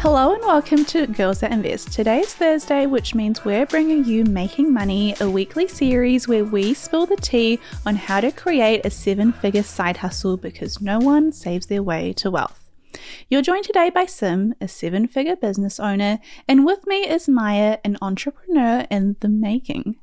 Hello and welcome to Girls That Invest. Today is Thursday, which means we're bringing you Making Money, a weekly series where we spill the tea on how to create a seven figure side hustle because no one saves their way to wealth. You're joined today by Sim, a seven figure business owner, and with me is Maia, an entrepreneur in the making.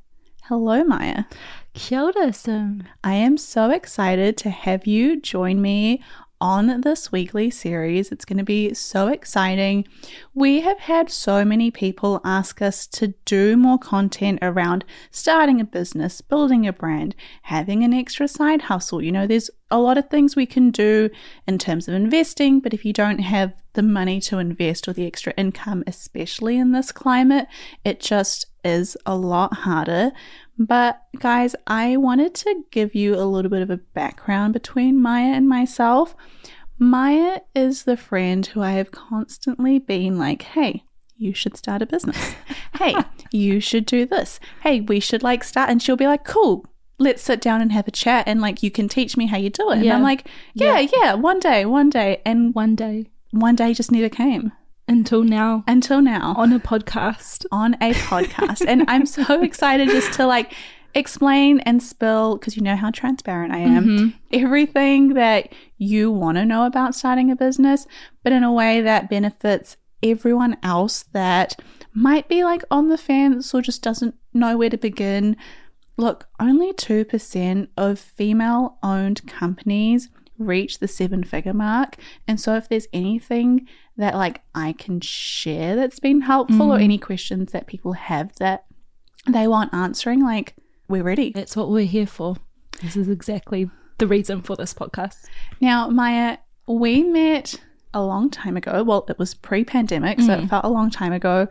Hello, Maia. Kia ora, Sim. I am so excited to have you join me on this weekly series. It's going to be so exciting. We have had so many people ask us to do more content around starting a business, building a brand, having an extra side hustle. You know, there's a lot of things we can do in terms of investing, but if you don't have the money to invest or the extra income, especially in this climate, it just is a lot harder. But guys, I wanted to give you a little bit of a background between Maia and myself. Maia is the friend who I have constantly been like, hey, you should start a business. hey, you should do this. Hey, we should like start. And she'll be like, cool, let's sit down and have a chat and like you can teach me how you do it. Yeah. And I'm like, yeah, yeah, yeah, one day, one day. And one day, one day just never came. Until now. Until now. On a podcast. On a podcast. and I'm so excited just to like explain and spill, because you know how transparent I am, mm-hmm. everything that you want to know about starting a business, but in a way that benefits everyone else that might be like on the fence or just doesn't know where to begin. Look, only 2% of female owned companies reach the seven figure mark. And so if there's anything that like I can share that's been helpful mm. or any questions that people have that they want answering, like we're ready. That's what we're here for. This is exactly the reason for this podcast. Now, Maia, we met a long time ago. Well, it was pre pandemic, so mm. it felt a long time ago.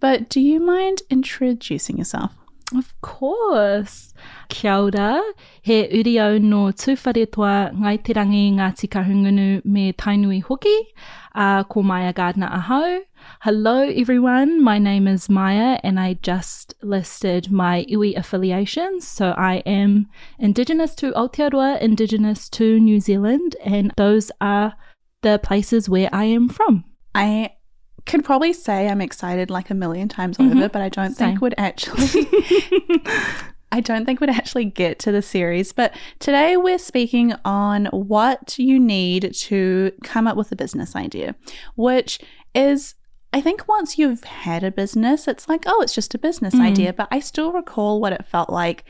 But do you mind introducing yourself? Of course. Kia ora, he uriau no tūwharetoa ngai te rangi Ngāti Kahungunu me Tainui hoki, uh, ko Maia Gardner Ahau. Hello everyone, my name is Maia and I just listed my iwi affiliations. So I am Indigenous to Aotearoa, Indigenous to New Zealand, and those are the places where I am from. I could probably say I'm excited like a million times mm-hmm. over, but I don't Same. think would actually. I don't think would actually get to the series, but today we're speaking on what you need to come up with a business idea, which is I think once you've had a business, it's like, oh, it's just a business mm. idea. But I still recall what it felt like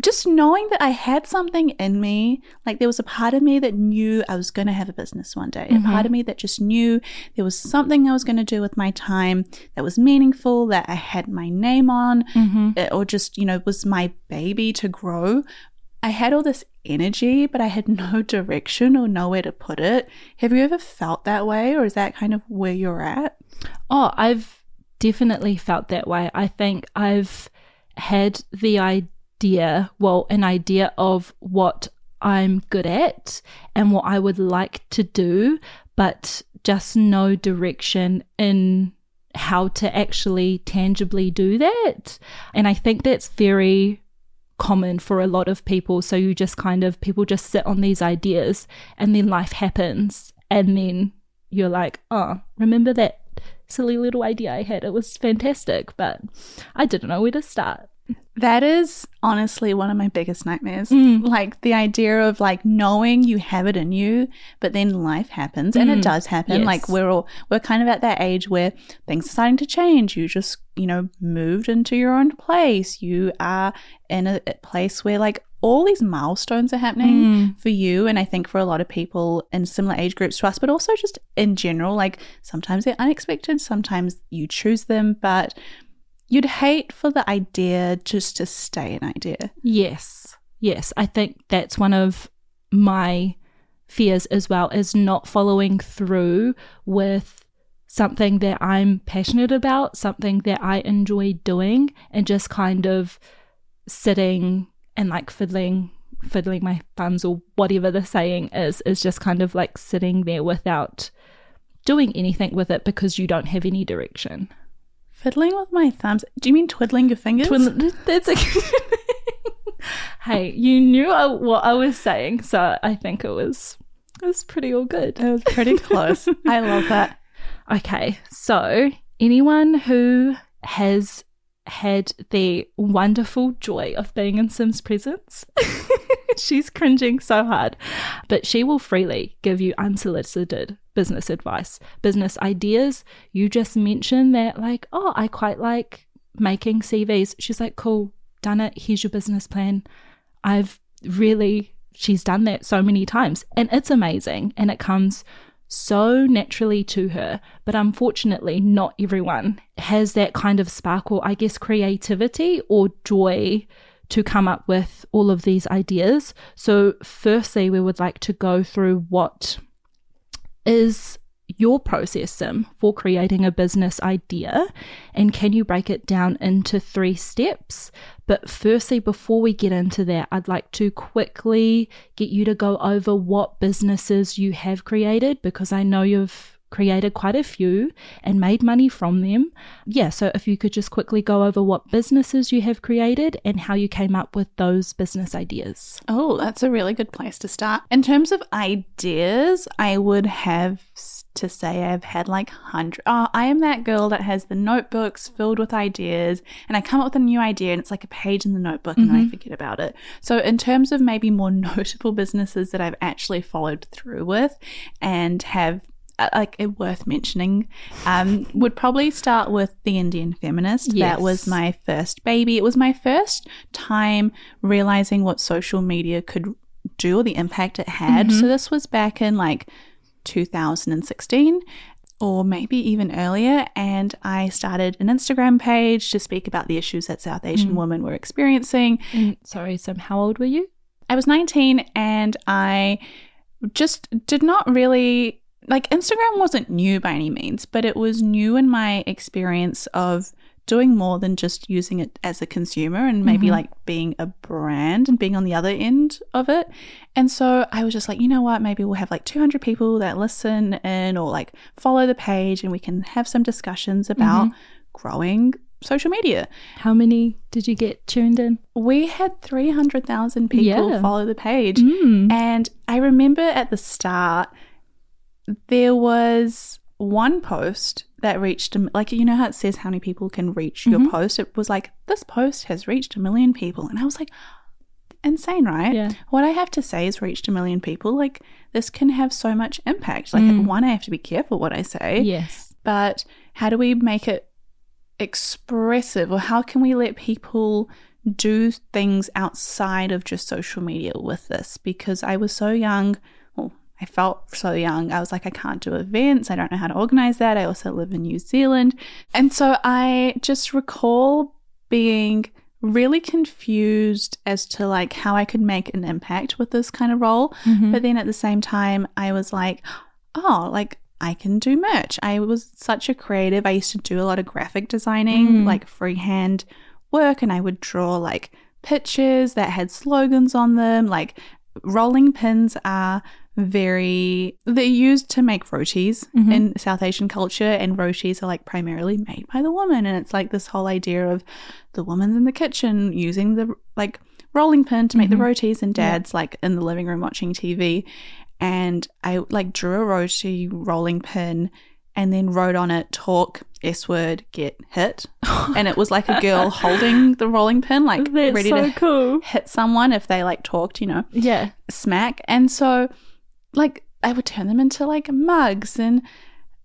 just knowing that I had something in me, like there was a part of me that knew I was going to have a business one day, mm-hmm. a part of me that just knew there was something I was going to do with my time that was meaningful, that I had my name on, mm-hmm. Eh, or just, you know, was my baby to grow. I had all this energy, but I had no direction or nowhere to put it. Have you ever felt that way, or is that kind of where you're at? Oh, I've definitely felt that way. I think I've had the idea idea, well, an idea of what I'm good at and what I would like to do, but just no direction in how to actually tangibly do that. And I think that's very common for a lot of people. So you just kind of, people just sit on these ideas and then life happens. And then you're like, oh, remember that silly little idea I had. It was fantastic, but I didn't know where to start. That is honestly one of my biggest nightmares. Mm. Like the idea of like knowing you have it in you, but then life happens and it Mm. does happen. Yes. Like we're all we're kind of at that age where things are starting to change. You just, you know, moved into your own place. You are in a, a place where like all these milestones are happening Mm. for you and I think for a lot of people in similar age groups to us, but also just in general, like sometimes they're unexpected, sometimes you choose them, but you'd hate for the idea just to stay an idea. Yes. Yes. I think that's one of my fears as well is not following through with something that I'm passionate about, something that I enjoy doing, and just kind of sitting and like fiddling fiddling my thumbs or whatever the saying is is just kind of like sitting there without doing anything with it because you don't have any direction. Fiddling with my thumbs. Do you mean twiddling your fingers? Twiddle- that's a good thing. hey, you knew I, what I was saying, so I think it was it was pretty all good. It was pretty close. I love that. Okay, so anyone who has had the wonderful joy of being in Sim's presence, she's cringing so hard, but she will freely give you unsolicited business advice, business ideas. You just mention that, like, oh, I quite like making CVs. She's like, cool, done it. Here's your business plan. I've really, she's done that so many times, and it's amazing, and it comes so naturally to her. But unfortunately, not everyone has that kind of sparkle, I guess, creativity or joy to come up with all of these ideas. So, firstly, we would like to go through what is your process, Sim, for creating a business idea? And can you break it down into three steps? But firstly, before we get into that, I'd like to quickly get you to go over what businesses you have created because I know you've created quite a few and made money from them. Yeah, so if you could just quickly go over what businesses you have created and how you came up with those business ideas. Oh, that's a really good place to start. In terms of ideas, I would have to say I've had like hundred. Oh, I am that girl that has the notebooks filled with ideas, and I come up with a new idea, and it's like a page in the notebook, and I mm-hmm. forget about it. So, in terms of maybe more notable businesses that I've actually followed through with, and have Uh, like it worth mentioning, um, would probably start with the Indian Feminist. Yes. That was my first baby. It was my first time realizing what social media could do or the impact it had. Mm-hmm. So this was back in like 2016 or maybe even earlier and I started an Instagram page to speak about the issues that South Asian mm. women were experiencing. And sorry, Sim, how old were you? I was 19 and I just did not really like Instagram wasn't new by any means, but it was new in my experience of doing more than just using it as a consumer and maybe like being a brand and being on the other end of it. And so I was just like, you know what, maybe we'll have like 200 people that listen in or like follow the page and we can have some discussions about growing social media. How many did you get tuned in? We had 300,000 people Yeah. follow the page. Mm. And I remember at the start, there was one post that reached, like, you know how it says how many people can reach your post? It was like, this post has reached a million people. And I was like, insane, right? Yeah. What I have to say is reached a million people. Like, this can have so much impact. Like, Mm. one, I have to be careful what I say Yes. but how do we make it expressive or how can we let people do things outside of just social media with this because i was so young i felt so young i was like i can't do events i don't know how to organize that i also live in new zealand and so i just recall being really confused as to like how i could make an impact with this kind of role Mhm. but then at the same time, I was like, oh, like I can do merch. I was such a creative. I used to do a lot of graphic designing, Mm. like freehand work, and I would draw like pictures that had slogans on them. Like rolling pins are very they're used to make rotis Mhm. in South Asian culture and rotis are like primarily made by the woman and it's like this whole idea of the woman's in the kitchen using the like rolling pin to make the Mhm. rotis and Yeah. dad's like in the living room watching TV and I like drew a roti rolling pin and then wrote on it talk S word get hit. and it was like a girl holding the rolling pin, like That's ready so to cool. hit someone if they like talked, you know, Yeah. smack. And so like I would turn them into like mugs and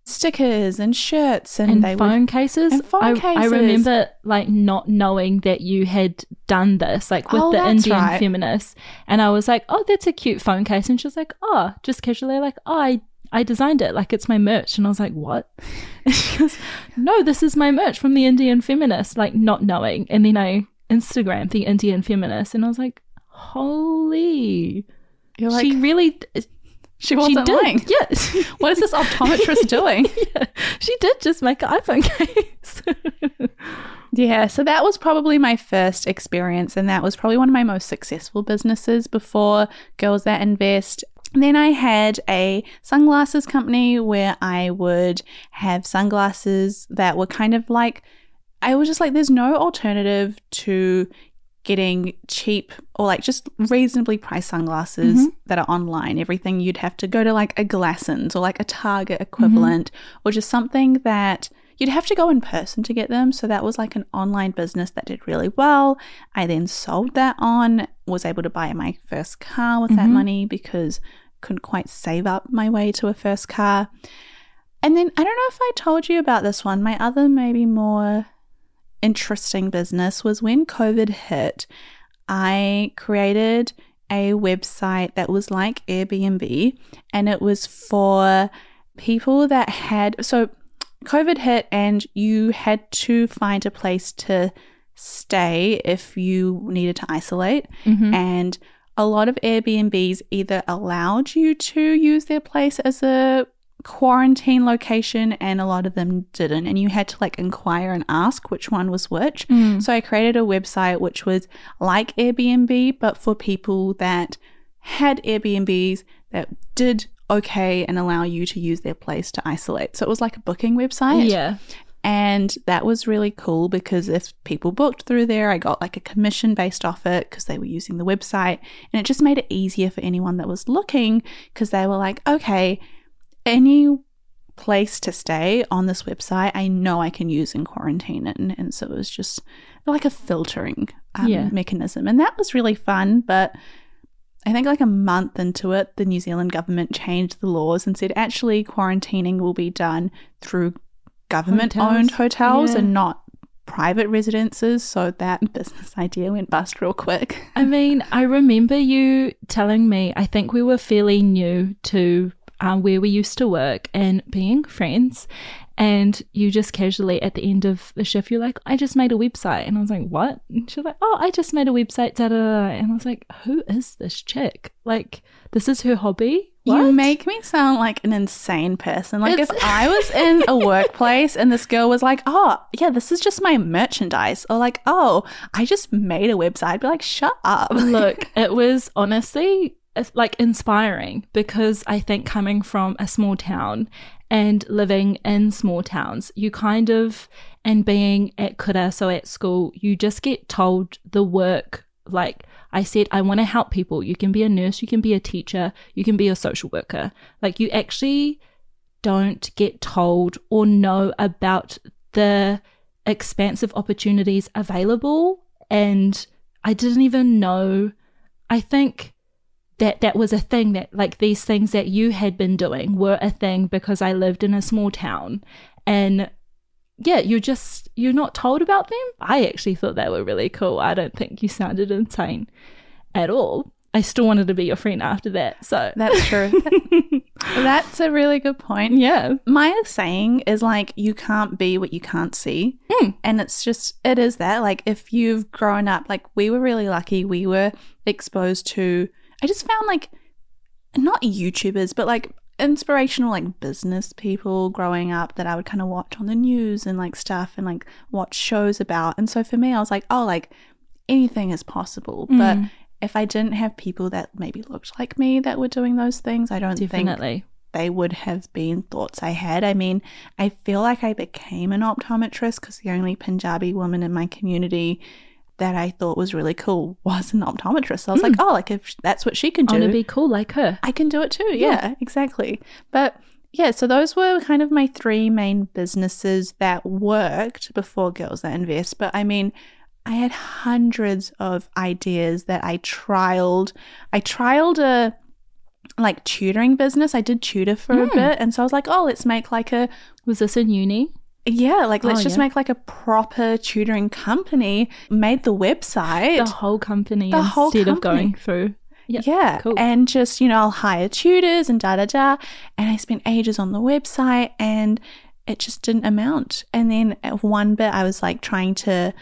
stickers and shirts and, And they phone would cases. and phone I, I remember like not knowing that you had done this, like with Oh, the Indian right. feminist. And I was like, oh, that's a cute phone case. And she was like, oh, just casually, like, oh, I, I designed it. Like, it's my merch. And I was like, what? And she goes, no, this is my merch from the Indian feminist, like, not knowing. And then I Instagram the Indian feminist. And I was like, holy. You're like she really. She wasn't she did. lying. Yeah. What is this optometrist doing? yeah. She did just make an iPhone case. Yeah, so that was probably my first experience, and that was probably one of my most successful businesses before Girls That Invest. Then I had a sunglasses company where I would have sunglasses that were kind of like, I was just like, there's no alternative to getting cheap or like just reasonably priced sunglasses mm-hmm. that are online. Everything you'd have to go to like a Glassons or like a Target equivalent mm-hmm. or just something that you'd have to go in person to get them. So that was like an online business that did really well. I then sold that on, was able to buy my first car with that mm-hmm. money because couldn't quite save up my way to a first car. And then I don't know if I told you about this one. My other maybe more interesting business was when COVID hit, I created a website that was like Airbnb and it was for people that had so COVID hit and you had to find a place to stay if you needed to isolate Mhm. and a lot of Airbnbs either allowed you to use their place as a quarantine location and a lot of them didn't and you had to like inquire and ask which one was which Mm. so i created a website which was like airbnb but for people that had airbnbs that did okay and allow you to use their place to isolate so it was like a booking website Yeah. and that was really cool because if people booked through there, I got like a commission based off it because they were using the website. And it just made it easier for anyone that was looking because they were like, okay, any place to stay on this website, I know I can use in quarantine. And, and so it was just like a filtering um, Yeah. mechanism. And that was really fun. But I think like a month into it, the New Zealand government changed the laws and said actually quarantining will be done through government owned hotels Yeah. and not private residences. So that business idea went bust real quick. I mean, I remember you telling me, I think we were fairly new to um, where we used to work and being friends. And you just casually at the end of the shift, you're like, I just made a website. And I was like, what? And she's like, oh, I just made a website. Da, da, da. And I was like, who is this chick? Like, this is her hobby? You make me sound like an insane person. Like It's- if I was in a workplace and this girl was like, "Oh, yeah, this is just my merchandise," or like, "Oh, I just made a website," I'd be like, "Shut up!" Look, it was honestly like inspiring because I think coming from a small town and living in small towns, you kind of, and being at kura, so at school, you just get told the work. Like I said, I want to help people. You can be a nurse, you can be a teacher, you can be a social worker. Like you actually don't get told or know about the expansive opportunities available. And I didn't even know. I think that that was a thing that, like, these things that you had been doing were a thing because I lived in a small town. And yeah, you're just, you're not told about them. I actually thought they were really cool. I don't think you sounded insane at all. I still wanted to be your friend after that. So That's true. That's a really good point. yeah. My saying is like, you can't be what you can't see. Mm. And it's just, it is that. Like, if you've grown up, like, we were really lucky. We were exposed to, I just found like, not YouTubers, but like inspirational, like business people growing up that I would kind of watch on the news and like stuff and like watch shows about. And so for me, I was like, oh, like anything is possible. But Mm. if I didn't have people that maybe looked like me that were doing those things, I don't think they would have been thoughts I had. I mean, I feel like I became an optometrist because the only Punjabi woman in my community that I thought was really cool was an optometrist. So I was like, oh, like if that's what she can do, I want to be cool like her. I can do it too. Yeah, exactly. But yeah, so those were kind of my three main businesses that worked before Girls That Invest. But I mean, I had hundreds of ideas that I trialed. I trialed a like tutoring business. I did tutor for a Hmm. bit. And so I was like, oh, let's make like a Was this in uni? Yeah, like let's Oh, just yeah. make like a proper tutoring company. Made the website. The whole company The whole instead of going through. Yeah. Yeah. cool. And just, you know, I'll hire tutors and da da da. And I spent ages on the website and it just didn't amount. And then at one bit, I was like trying to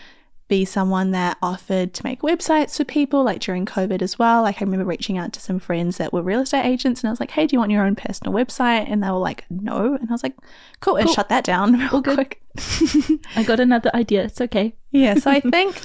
be someone that offered to make websites for people, like during COVID as well. Like, I remember reaching out to some friends that were real estate agents and I was like, hey, do you want your own personal website? And they were like, no. And I was like, cool. And shut that down real good. quick. I got another idea. It's okay. Yeah, so I think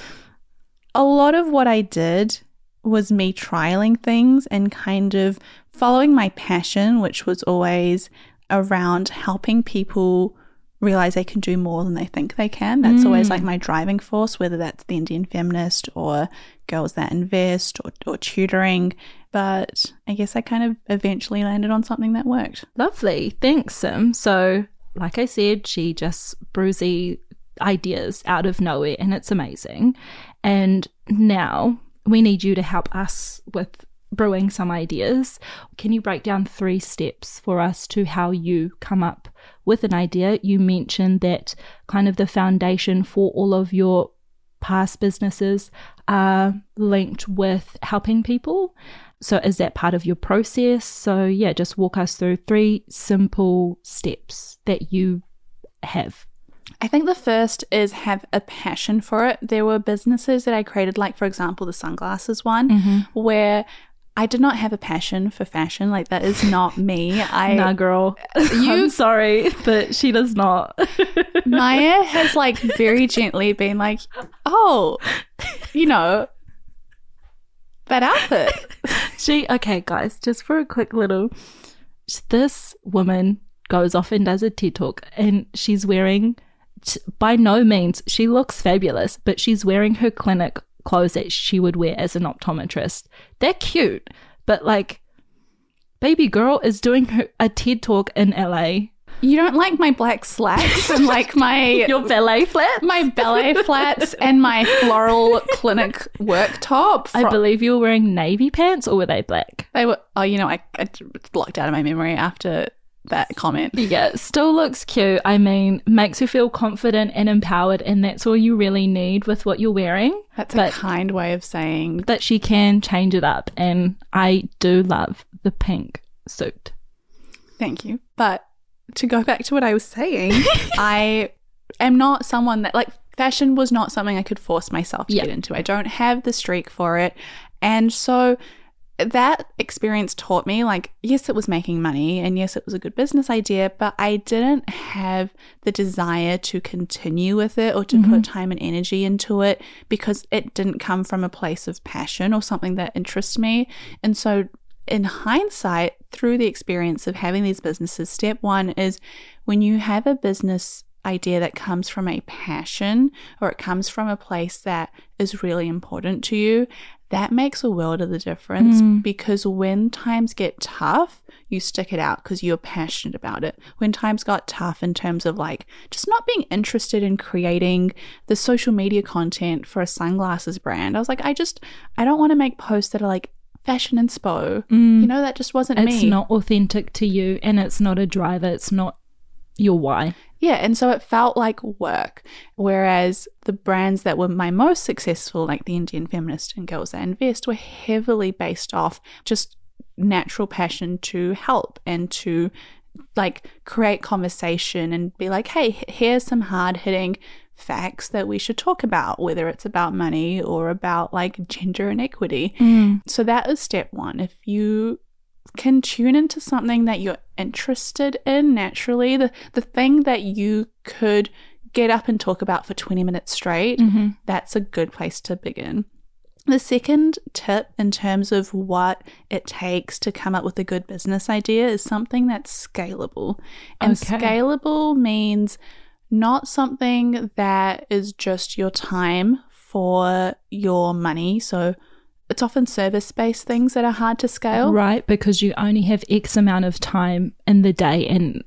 a lot of what I did was me trialing things and kind of following my passion, which was always around helping people realize they can do more than they think they can. That's always like mm. my driving force, whether that's the Indian feminist or girls that invest or, or tutoring. But I guess I kind of eventually landed on something that worked. Lovely. Thanks, Sim. So, like I said, she just brews ideas out of nowhere and it's amazing. And now we need you to help us with brewing some ideas. Can you break down three steps for us to how you come up with an idea? You mentioned that kind of the foundation for all of your past businesses are linked with helping people. So, is that part of your process? So, yeah, just walk us through three simple steps that you have. I think the first is have a passion for it. There were businesses that I created, like, for example, the sunglasses one, mm-hmm. where I did not have a passion for fashion. Like, that is not me. I, nah, girl. I'm sorry, but she does not. Maia has, like, very gently been like, oh, you know, that outfit. she, okay, guys, just for a quick little, this woman goes off and does a TED talk, and she's wearing, by no means, she looks fabulous, but she's wearing her clinic clothes that she would wear as an optometrist. They're cute, but like, baby girl is doing her, a TED talk in LA. You don't like my black slacks and, like, my. Your ballet flats, my ballet flats and my floral clinic work top. I believe you were wearing navy pants, or were they black? they were. Oh, you know, I, I blocked out of my memory after that comment. Yeah, still looks cute. I mean, makes you feel confident and empowered, and that's all you really need with what you're wearing. That's But- a kind way of saying That she can change it up, and I do love the pink suit. thank you. But to go back to what I was saying, I am not someone that like fashion was not something I could force myself to Yeah. get into. I don't have the streak for it. And so that experience taught me like yes it was making money and yes it was a good business idea but i didn't have the desire to continue with it or to put mm-hmm. time and energy into it because it didn't come from a place of passion or something that interests me. And so in hindsight through the experience of having these businesses step one is when you have a business idea that comes from a passion or it comes from a place that is really important to you that makes a world of the difference hmm. because when times get tough, you stick it out because you're passionate about it. When times got tough in terms of like just not being interested in creating the social media content for a sunglasses brand, I was like, I just, I don't want to make posts that are like fashion and inspo. Hmm. You know, that just wasn't It's me. It's not authentic to you, and it's not a driver. It's not your why. Yeah, and so it felt like work. Whereas the brands that were my most successful, like the Indian Feminist and Girls That Invest, were heavily based off just natural passion to help and to like create conversation and be like, hey, here's some hard hitting facts that we should talk about, whether it's about money or about like gender inequity. Mm. So that is step one. If you can tune into something that you're interested in naturally, the, the thing that you could get up and talk about for 20 minutes straight, mm-hmm. that's a good place to begin. The second tip in terms of what it takes to come up with a good business idea is something that's scalable. And Okay. scalable means not something that is just your time for your money. So it's often service based things that are hard to scale. Right, because you only have X amount of time in the day and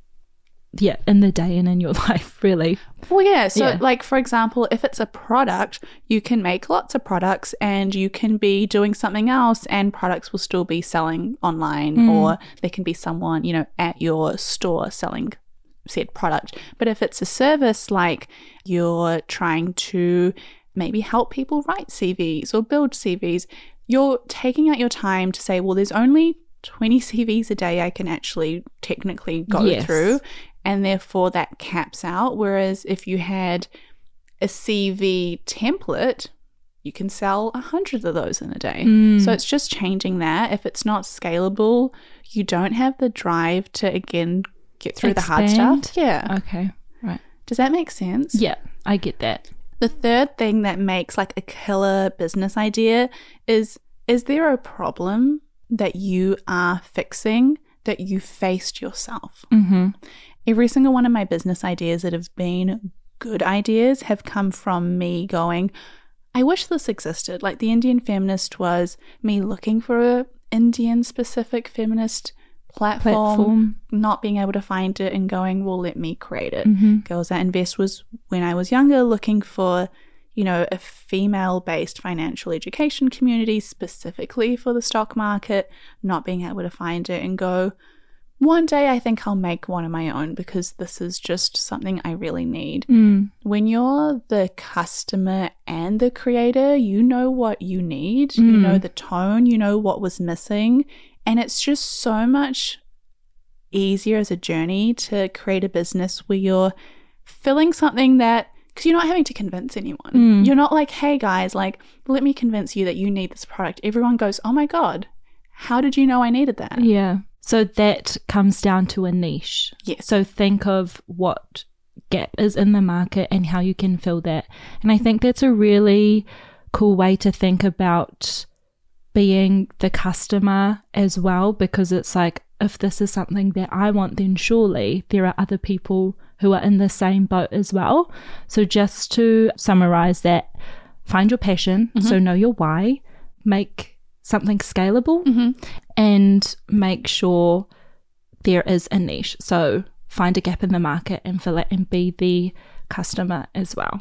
yeah, in the day and in your life, really. Well, yeah. So, Yeah. like, for example, if it's a product, you can make lots of products and you can be doing something else, and products will still be selling online, mm. or there can be someone, you know, at your store selling said product. But if it's a service, like you're trying to maybe help people write CVs or build CVs, you're taking out your time to say, well, there's only 20 CVs a day I can actually technically go Yes. through. And therefore that caps out. Whereas if you had a CV template, you can sell a hundred of those in a day. Mm. So it's just changing that. If it's not scalable, you don't have the drive to again get through the hard stuff. Yeah. Okay, right. Does that make sense? Yeah, I get that. The third thing that makes like a killer business idea is is there a problem that you are fixing that you faced yourself? Mm-hmm. Every single one of my business ideas that have been good ideas have come from me going, I wish this existed. Like the Indian feminist was me looking for a Indian specific feminist platform, Platform. not being able to find it and going, well, let me create it. Mm-hmm. Girls That Invest was when I was younger looking for, you know, a female based financial education community specifically for the stock market, not being able to find it and go, one day I think I'll make one of my own because this is just something I really need. Mm. When you're the customer and the creator, you know what you need, you Mm. know the tone, you know what was missing. And it's just so much easier as a journey to create a business where you're filling something that because you're not having to convince anyone. Mm. You're not like, hey guys, like, let me convince you that you need this product. Everyone goes, oh my God, how did you know I needed that? Yeah. So that comes down to a niche. Yes. So think of what gap is in the market and how you can fill that. And I think that's a really cool way to think about being the customer as well, because it's like, if this is something that I want, then surely there are other people who are in the same boat as well. So just to summarize that, find your passion, so know your why, make something scalable, Mhm. and make sure there is a niche. So find a gap in the market and fill it and be the customer as well.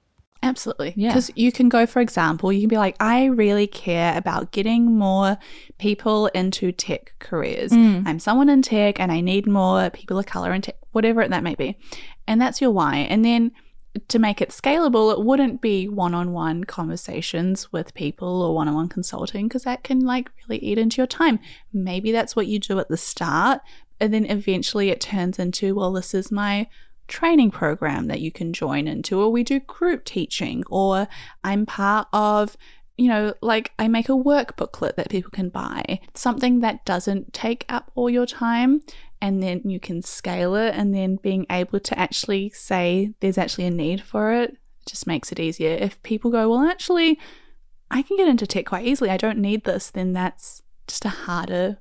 Absolutely. Yeah. Because you can go, for example, you can be like, I really care about getting more people into tech careers. Mm. I'm someone in tech and I need more people of color in tech, whatever that may be. And that's your why. And then to make it scalable, it wouldn't be one on one conversations with people or one on one consulting because that can like really eat into your time. Maybe that's what you do at the start. And then eventually it turns into, well, this is my training program that you can join into, or we do group teaching, or I'm part of, you know, like I make a work booklet that people can buy, something that doesn't take up all your time. And then you can scale it, and then being able to actually say there's actually a need for it just makes it easier. If people go, well, actually, I can get into tech quite easily, I don't need this, then that's just a harder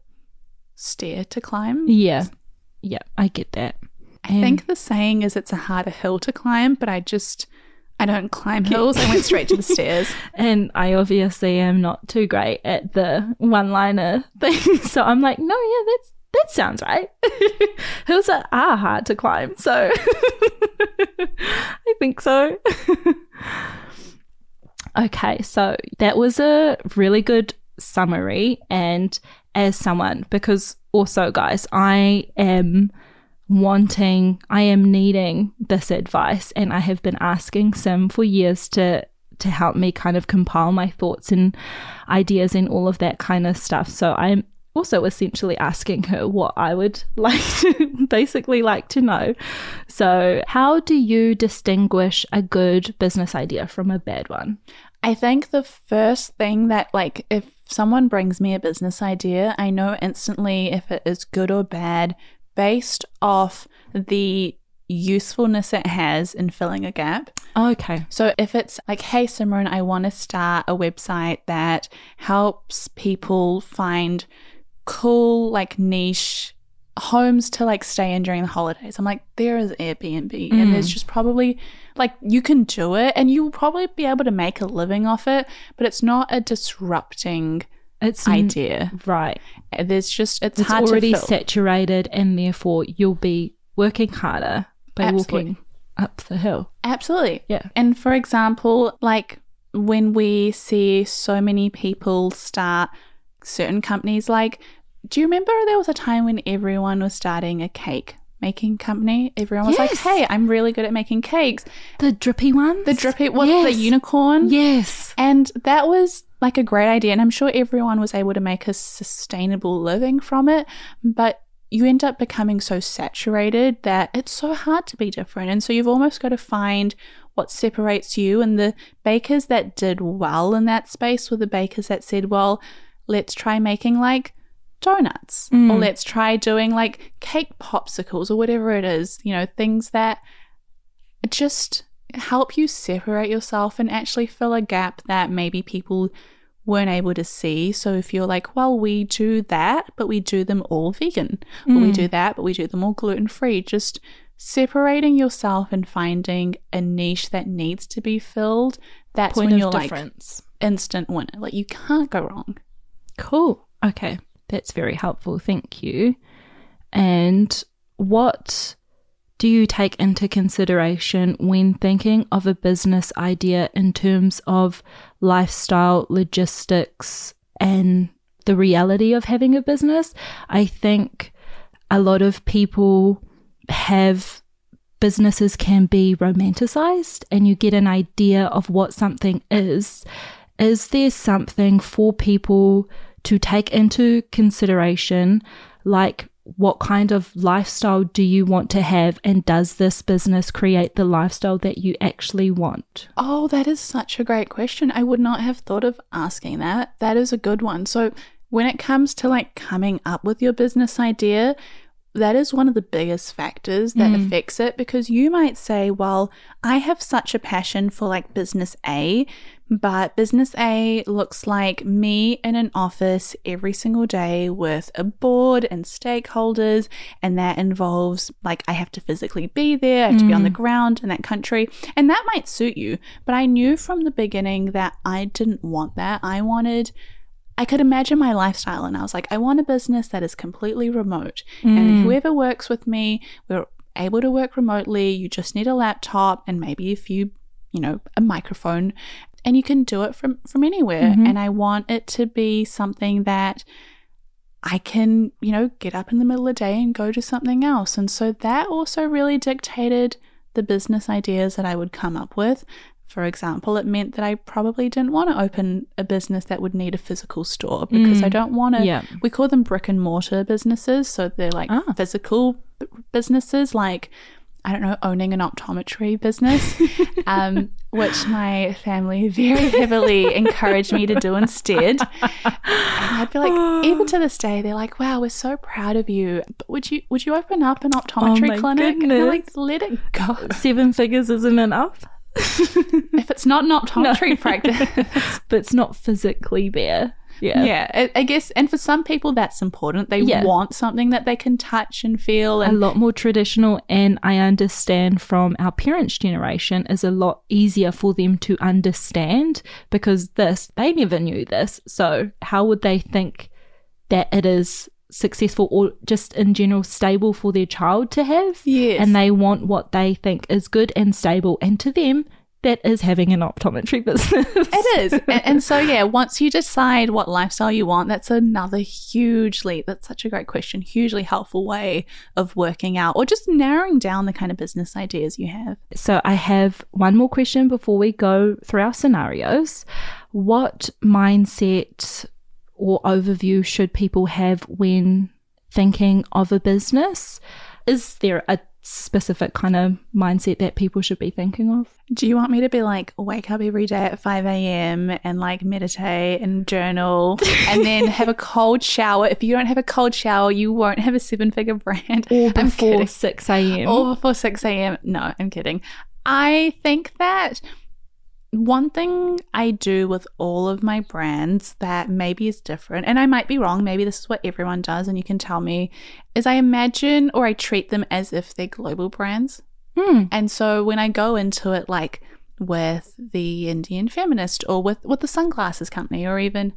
stair to climb. Yeah. Yeah, I get that. I think the saying is it's a harder hill to climb, but I just I don't climb hills. I went straight to the stairs. And I obviously am not too great at the one liner thing. So I'm like, no, yeah, that's that sounds right. Hills are, are hard to climb, so I think so. okay, so that was a really good summary. And as someone, because also, guys, I am wanting, I am needing this advice, and I have been asking Sim for years to to help me kind of compile my thoughts and ideas and all of that kind of stuff. So I'm also essentially asking her what I would like to basically like to know. So, how do you distinguish a good business idea from a bad one? I think the first thing that, like, if someone brings me a business idea, I know instantly if it is good or bad based off the usefulness it has in filling a gap. Okay. So if it's like, hey, Simran, I want to start a website that helps people find cool, like niche homes to like stay in during the holidays. I'm like, there is Airbnb, mm. and there's just probably like you can do it, and you will probably be able to make a living off it, but it's not a disrupting it's idea, right? There's just it's, it's already saturated, and therefore you'll be working harder by Absolutely. walking up the hill. Absolutely, yeah. And for example, like when we see so many people start certain companies, like do you remember there was a time when everyone was starting a cake making company? Everyone was yes. like, "Hey, I'm really good at making cakes." The drippy ones, the drippy, what yes. the unicorn? Yes, and that was like a great idea, and I'm sure everyone was able to make a sustainable living from it. But you end up becoming so saturated that it's so hard to be different, and so you've almost got to find what separates you. And the bakers that did well in that space were the bakers that said, "Well." Let's try making like donuts mm. or let's try doing like cake popsicles or whatever it is, you know, things that just help you separate yourself and actually fill a gap that maybe people weren't able to see. So if you're like, well, we do that, but we do them all vegan, mm. or we mm. do that, but we do them all gluten free, just separating yourself and finding a niche that needs to be filled. That's Point when you're difference. like instant winner. Like you can't go wrong. Cool. Okay. That's very helpful. Thank you. And what do you take into consideration when thinking of a business idea in terms of lifestyle, logistics, and the reality of having a business? I think a lot of people have businesses can be romanticized and you get an idea of what something is. Is there something for people to take into consideration like what kind of lifestyle do you want to have and does this business create the lifestyle that you actually want? Oh, that is such a great question. I would not have thought of asking that. That is a good one. So, when it comes to like coming up with your business idea, that is one of the biggest factors that mm. affects it because you might say, Well, I have such a passion for like business A, but business A looks like me in an office every single day with a board and stakeholders, and that involves like I have to physically be there, I have mm. to be on the mm. ground in that country, and that might suit you. But I knew from the beginning that I didn't want that. I wanted I could imagine my lifestyle and I was like, I want a business that is completely remote. Mm. And whoever works with me, we're able to work remotely. You just need a laptop and maybe a few, you know, a microphone and you can do it from from anywhere. Mm-hmm. And I want it to be something that I can, you know, get up in the middle of the day and go to something else. And so that also really dictated the business ideas that I would come up with. For example, it meant that I probably didn't want to open a business that would need a physical store because mm. I don't want to. Yeah. We call them brick and mortar businesses. So they're like ah. physical b- businesses, like, I don't know, owning an optometry business, um, which my family very heavily encouraged me to do instead. And I'd be like, even to this day, they're like, "Wow, we're so proud of you. But would you would you open up an optometry oh clinic?" Like, "Let it go. Seven figures isn't enough." If it's not an optometry no. practice, but it's not physically there. Yeah. Yeah. I, I, guess, and for some people, that's important. They yeah. want something that they can touch and feel. And- a lot more traditional. And I understand from our parents' generation is a lot easier for them to understand because this, they never knew this. So how would they think that it is successful or just in general stable for their child to have. Yes. And they want what they think is good and stable. And to them, that is having an optometry business. It is. and, and so, yeah, once you decide what lifestyle you want, that's another hugely, that's such a great question, hugely helpful way of working out or just narrowing down the kind of business ideas you have. So I have one more question before we go through our scenarios. What mindset or overview should people have when thinking of a business? Is there a specific kind of mindset that people should be thinking of? Do you want me to be like, wake up every day at 5 a.m. and like meditate and journal and then have a cold shower? If you don't have a cold shower, you won't have a seven figure brand. Or before 6 a.m. Or before 6 a.m. No, I'm kidding. I think that one thing I do with all of my brands that maybe is different, and I might be wrong, maybe this is what everyone does, and you can tell me, is I imagine or I treat them as if they're global brands. Hmm. And so when I go into it, like with the Indian Feminist or with, with the Sunglasses Company or even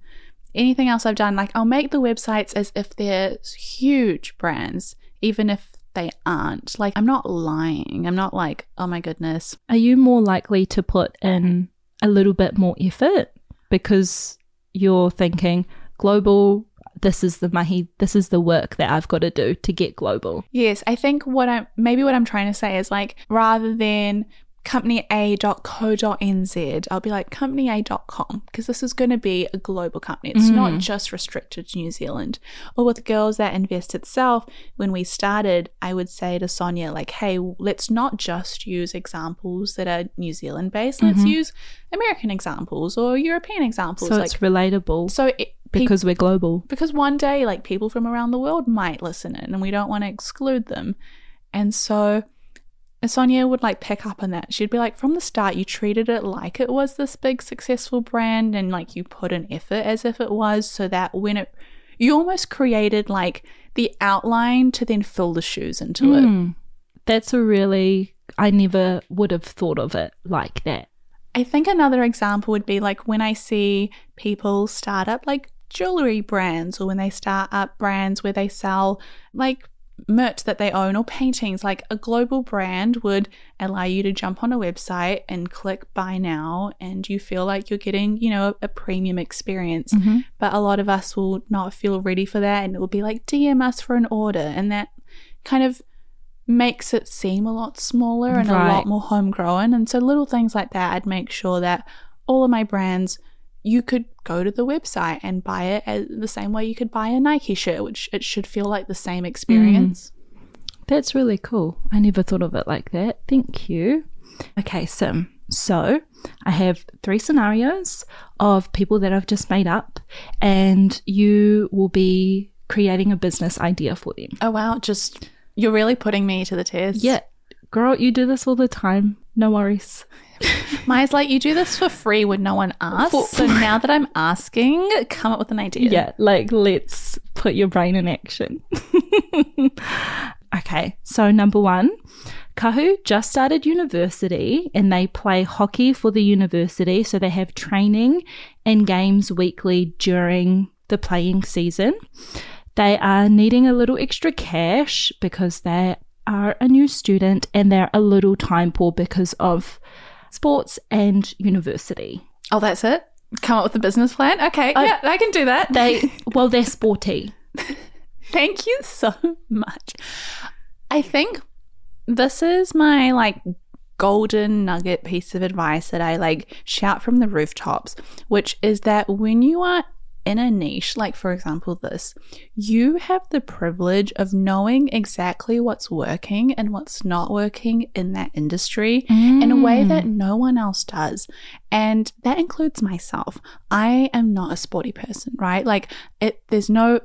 anything else I've done, like I'll make the websites as if they're huge brands, even if they aren't. Like I'm not lying. I'm not like, oh my goodness. Are you more likely to put in a little bit more effort because you're thinking global? This is the mahi, this is the work that I've got to do to get global. Yes, I think what I'm maybe what I'm trying to say is like rather than companya.co.nz, I'll be like companya.com because this is going to be a global company. It's not mm. just restricted to New Zealand. Or with Girls That Invest itself, when we started, I would say to Sonia, like, hey, let's not just use examples that are New Zealand based. Let's mm-hmm. use American examples or European examples. So like, it's relatable so it, because we're global. because one day like people from around the world might listen in and we don't want to exclude them and so sonia would like pick up on that she'd be like from the start you treated it like it was this big successful brand and like you put an effort as if it was so that when it you almost created like the outline to then fill the shoes into it Mm. That's a really, I never would have thought of it like that. I think another example would be like when I see people start up like jewelry brands or when they start up brands where they sell like merch that they own or paintings. Like a global brand would allow you to jump on a website and click buy now, and you feel like you're getting, you know, a, premium experience. Mm-hmm. But a lot of us will not feel ready for that, and it will be like DM us for an order, and that kind of makes it seem a lot smaller and a lot more homegrown. And so little things like that, I'd make sure that all of my brands, you could go to the website and buy it as the same way you could buy a Nike shirt, which it should feel like the same experience. Mm. That's really cool. I never thought of it like that. Thank you. Okay, Sim. So I have three scenarios of people that I've just made up, and you will be creating a business idea for them. Oh wow, just you're really putting me to the test. Yeah, girl, you do this all the time. No worries. Maia's like, you do this for free when no one asks. So now that I'm asking, come up with an idea. Yeah, like let's put your brain in action. okay, so number one, Kahu just started university and they play hockey for the university. So they have training and games weekly during the playing season. They are needing a little extra cash because they are a new student and they're a little time poor because of sports and university. Oh, that's it. Come up with a business plan. Okay, yeah, I can do that. They, well, they're sporty. Thank you so much. I think this is my like golden nugget piece of advice that I like shout from the rooftops, which is that when you are in a niche, like for example, this, you have the privilege of knowing exactly what's working and what's not working in that industry in a way that mm. no one else does. And that includes myself. I am not a sporty person, right? Like it there's no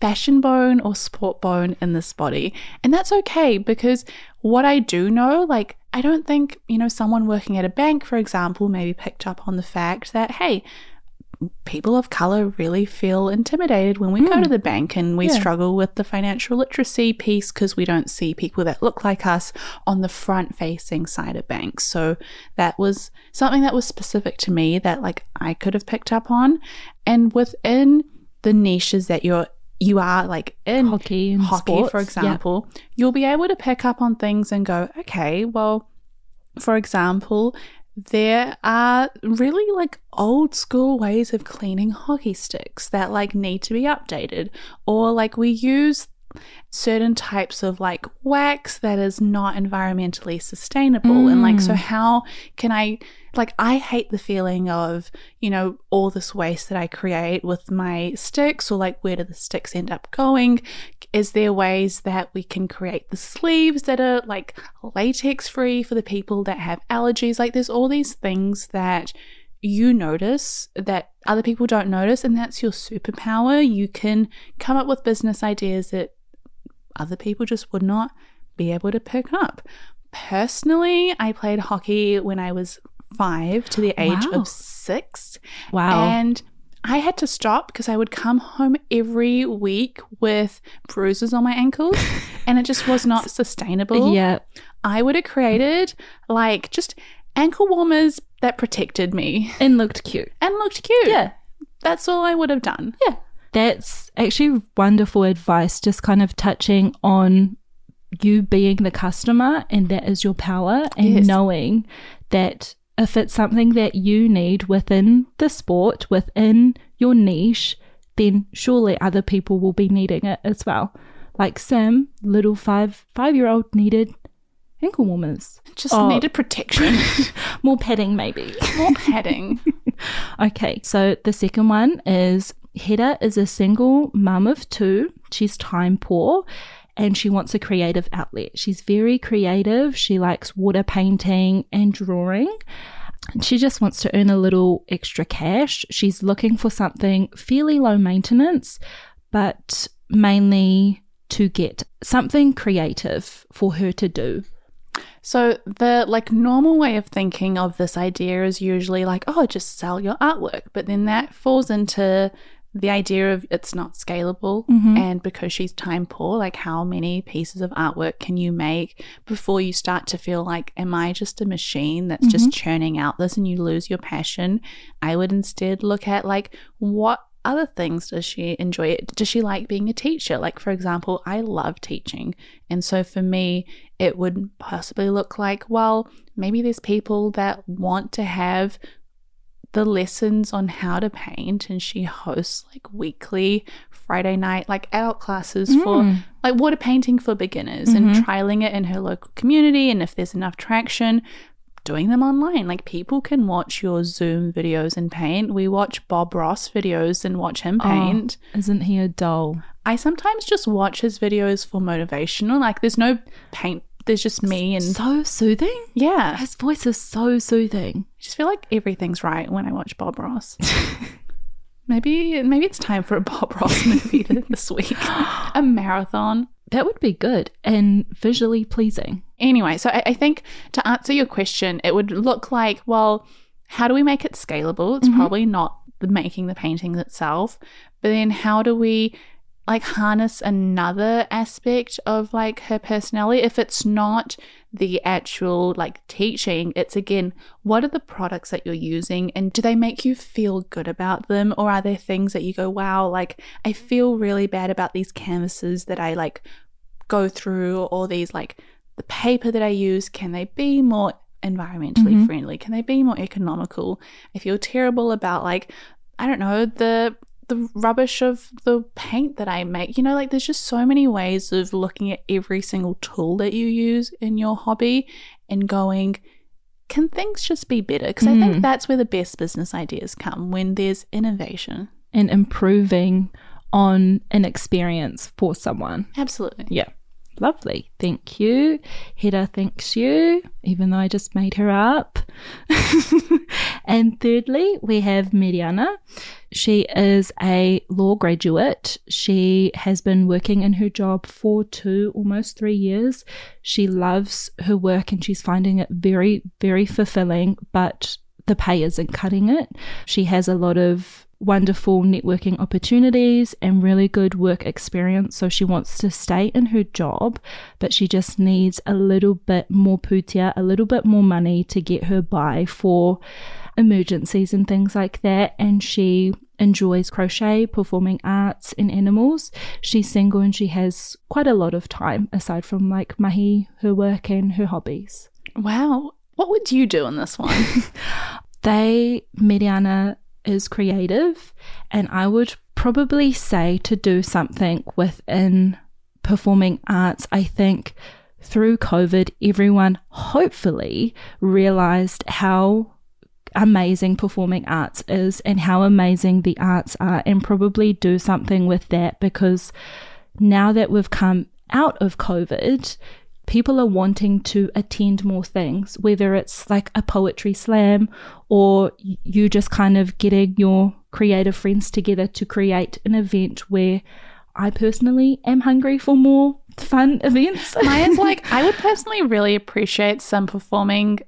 fashion bone or sport bone in this body. And that's okay because what I do know, like, I don't think, you know, someone working at a bank, for example, maybe picked up on the fact that, hey, people of color really feel intimidated when we go to hmm. the bank and we Yeah. struggle with the financial literacy piece because we don't see people that look like us on the front facing side of banks. So that was something that was specific to me that like I could have picked up on. And within the niches that you're you are like in Hockey hockey, sports, for yeah. example, you'll be able to pick up on things and go, okay, well, for example, there are really like old school ways of cleaning hockey sticks that like need to be updated. Or like we use certain types of like wax that is not environmentally sustainable. And like so mm. how can i like i hate the feeling of you know all this waste that i create with my sticks or like where do the sticks end up going? Is there ways that we can create the sleeves that are like latex free for the people that have allergies? Like there's all these things that you notice that other people don't notice and that's your superpower. You can come up with business ideas that other people just would not be able to pick up. Personally, I played hockey when I was five to the age Wow. of six. Wow. And I had to stop because I would come home every week with bruises on my ankles and it just was not sustainable. yeah. I would have created like just ankle warmers that protected me And looked cute. and looked cute. Yeah. That's all I would have done. Yeah. That's actually wonderful advice, just kind of touching on you being the customer and that is your power and Yes. knowing that if it's something that you need within the sport, within your niche, then surely other people will be needing it as well. Like Sim, little five five year old needed ankle warmers. Just Oh. needed protection. More padding maybe. More padding. Okay, so the second one is Hedda is a single mum of two. She's time poor and she wants a creative outlet. She's very creative. She likes water painting and drawing. She just wants to earn a little extra cash. She's looking for something fairly low maintenance, but mainly to get something creative for her to do. So the like normal way of thinking of this idea is usually like, oh, just sell your artwork. But then that falls into the idea of it's not scalable. Mm-hmm. And because she's time poor, like how many pieces of artwork can you make before you start to feel like, am I just a machine that's just mm-hmm. churning out this and you lose your passion? I would instead look at like what other things does she enjoy? Does she like being a teacher? Like, for example, I love teaching. And so for me, it would possibly look like, well, maybe there's people that want to have the lessons on how to paint and she hosts like weekly Friday night like adult classes for mm. like water painting for beginners and mm-hmm. trialing it in her local community and if there's enough traction doing them online. Like people can watch your zoom videos and paint. We watch bob ross videos and watch him oh, paint. Isn't he a doll? i sometimes just watch his videos for motivational. Like there's no paint there's just me and So soothing. yeah His voice is so soothing. I just feel like everything's right when i watch bob ross maybe maybe it's time for a bob ross movie this week a marathon That would be good and visually pleasing. Anyway, so I, I think to answer your question, it would look like, well, how do we make it scalable? It's mm-hmm. probably not the making the paintings itself, but then how do we like harness another aspect of like her personality if it's not the actual like teaching it's again what are the products that you're using and do they make you feel good about them or are there things that you go wow like i feel really bad about these canvases that i like go through or these like the paper that I use, can they be more environmentally mm-hmm. friendly? Can they be more economical? I feel terrible about like, I don't know, the the rubbish of the paint that I make. You know, like there's just so many ways of looking at every single tool that you use in your hobby and going, can things just be better? Because I think mm. that's where the best business ideas come when there's innovation. and improving on an experience for someone. Absolutely. Yeah. Lovely. Thank you. Hedda thanks you, even though I just made her up. and thirdly, we have Mariana. She is a law graduate. She has been working in her job for two, almost three years. She loves her work and she's finding it very, very fulfilling, but the pay isn't cutting it. She has a lot of wonderful networking opportunities and really good work experience. So she wants to stay in her job, but she just needs a little bit more pūtea, a little bit more money to get her by for emergencies and things like that. And she enjoys crochet, performing arts, and animals. She's single and she has quite a lot of time aside from like mahi, her work, and her hobbies. Wow. What would you do in this one? they, Mediana is creative, and I would probably say to do something within performing arts. I think through COVID, everyone hopefully realized how amazing performing arts is and how amazing the arts are, and probably do something with that because now that we've come out of COVID, people are wanting to attend more things, whether it's like a poetry slam or you just kind of getting your creative friends together to create an event where I personally am hungry for more fun events. Mine's like, I would personally really appreciate some performing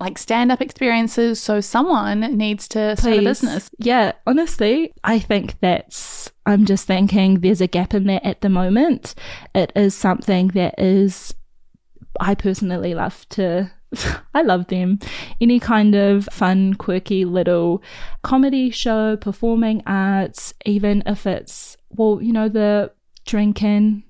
like stand up experiences. So someone needs to start a business. Yeah, honestly, I think that's, I'm just thinking there's a gap in that at the moment. It is something that is, I personally love to I love them. Any kind of fun, quirky little comedy show, performing arts, even if it's, well, you know, the drinking,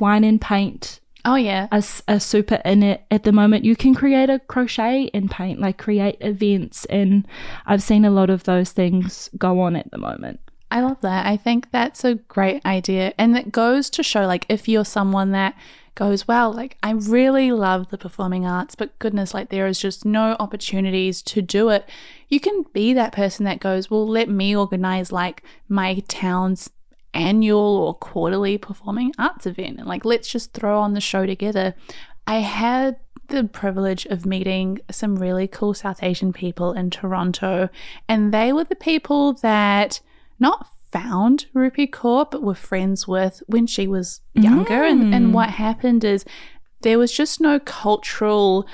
wine and paint. Oh, yeah. A, a super in it at the moment. You can create a crochet and paint, like create events. And I've seen a lot of those things go on at the moment. I love that. I think that's a great idea. And it goes to show, like, if you're someone that goes, well, like I really love the performing arts, but goodness, like there is just no opportunities to do it. You can be that person that goes, well, let me organize like my town's annual or quarterly performing arts event and like let's just throw on the show together. I had the privilege of meeting some really cool South Asian people in Toronto, and they were the people that not found Rupi Kaur, but were friends with when she was younger. Mm. And, and mm. what happened is there was just no cultural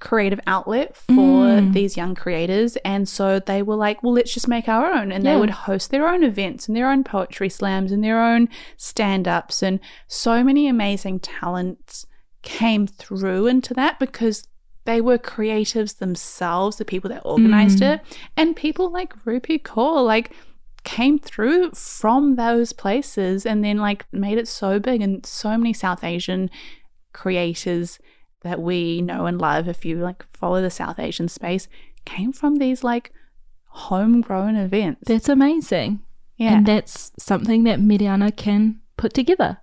creative outlet for mm. these young creators. And so they were like, well, let's just make our own. And yeah. they would host their own events and their own poetry slams and their own stand ups. And so many amazing talents came through into that because they were creatives themselves, the people that organized mm. it. And people like Rupi Kaur, like, came through from those places and then like made it so big and so many South Asian creators that we know and love if you like follow the South Asian space came from these like homegrown events. That's amazing. Yeah. And that's something that Mediana can put together.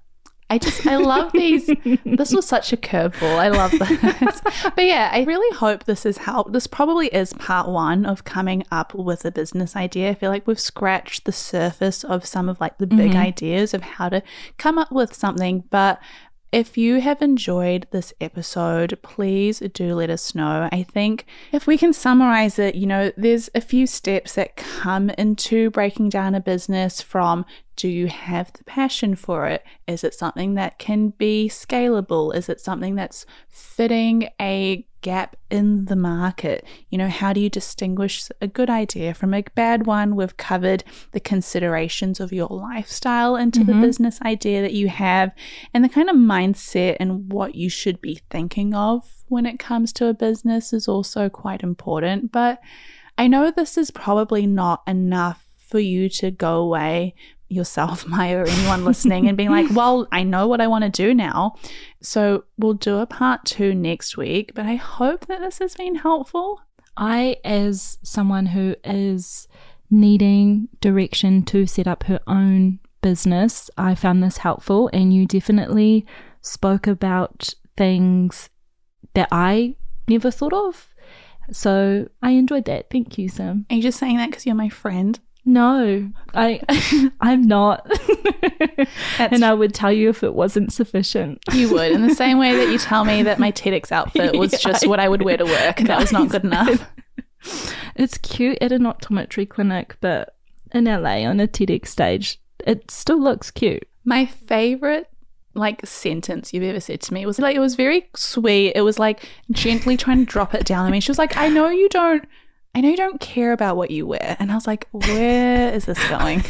I just, I love these. this was such a curveball. I love this. but yeah, I really hope this has helped. This probably is part one of coming up with a business idea. I feel like we've scratched the surface of some of like the big mm-hmm. ideas of how to come up with something. But if you have enjoyed this episode, please do let us know. I think if we can summarize it, you know, there's a few steps that come into breaking down a business from do you have the passion for it? Is it something that can be scalable? Is it something that's fitting a gap in the market? You know, how do you distinguish a good idea from a bad one? We've covered the considerations of your lifestyle into mm-hmm. the business idea that you have and the kind of mindset and what you should be thinking of when it comes to a business is also quite important. But I know this is probably not enough for you to go away yourself, Maia, or anyone listening, and being like, well, I know what I want to do now. So we'll do a part two next week, but I hope that this has been helpful. I, as someone who is needing direction to set up her own business, I found this helpful, and you definitely spoke about things that I never thought of. So I enjoyed that. Thank you, Sim. Are you just saying that because you're my friend? No, I I'm not. and I would tell you if it wasn't sufficient. You would, in the same way that you tell me that my TEDx outfit was yeah, just what I would wear to work and that was not good enough. It's cute at an optometry clinic, but in LA on a TEDx stage, it still looks cute. My favorite like sentence you've ever said to me was like it was very sweet. It was like gently trying to drop it down on me. She was like, I know you don't I know you don't care about what you wear. And I was like, where is this going?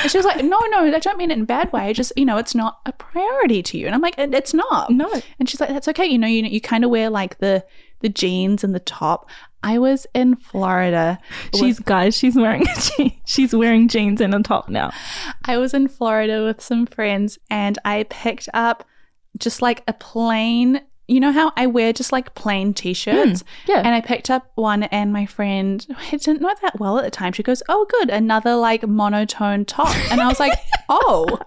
And she was like, no, no, I don't mean it in a bad way. Just, you know, it's not a priority to you. And I'm like, it's not. No. And she's like, that's okay. You know, you, you kind of wear like the, the jeans and the top. I was in Florida. She's guys, she's wearing she's wearing jeans and a top now. I was in Florida with some friends and I picked up just like a plain you know how I wear just like plain t-shirts? Mm, yeah. And I picked up one and my friend I didn't know that well at the time. She goes, Oh good, another like monotone top. And I was like, Oh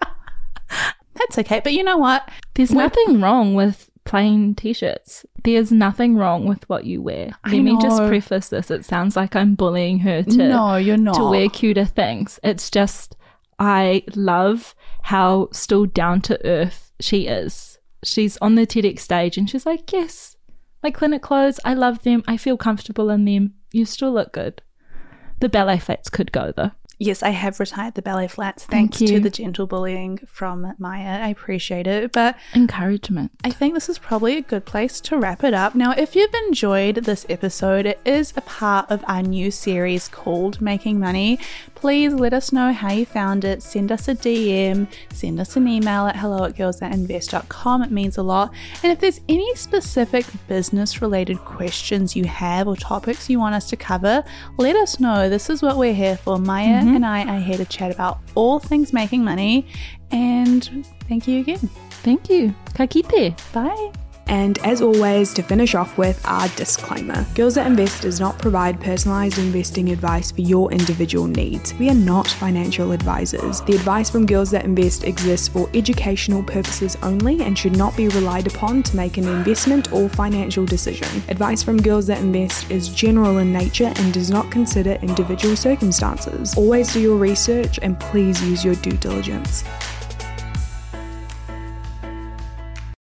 that's okay. But you know what? There's When- nothing wrong with plain t-shirts. There's nothing wrong with what you wear. I Let me just preface this. It sounds like I'm bullying her to no, you're not. to wear cuter things. It's just I love how still down to earth she is. She's on the TEDx stage and she's like, "Yes, my clinic clothes. I love them. I feel comfortable in them. You still look good." The ballet flats could go though. Yes, I have retired the ballet flats Thank thanks to the gentle bullying from Maia. I appreciate it. But Encouragement. I think this is probably a good place to wrap it up. Now, if you've enjoyed this episode, it is a part of our new series called Making Money. Please let us know how you found it. Send us a DM, send us an email at hello at girlsthatinvest.com. It means a lot. And if there's any specific business related questions you have or topics you want us to cover, let us know. This is what we're here for. Maia mm-hmm. and I are here to chat about all things making money. And thank you again. Thank you. Kakite. Bye. And as always, to finish off with our disclaimer Girls That Invest does not provide personalized investing advice for your individual needs. We are not financial advisors. The advice from Girls That Invest exists for educational purposes only and should not be relied upon to make an investment or financial decision. Advice from Girls That Invest is general in nature and does not consider individual circumstances. Always do your research and please use your due diligence.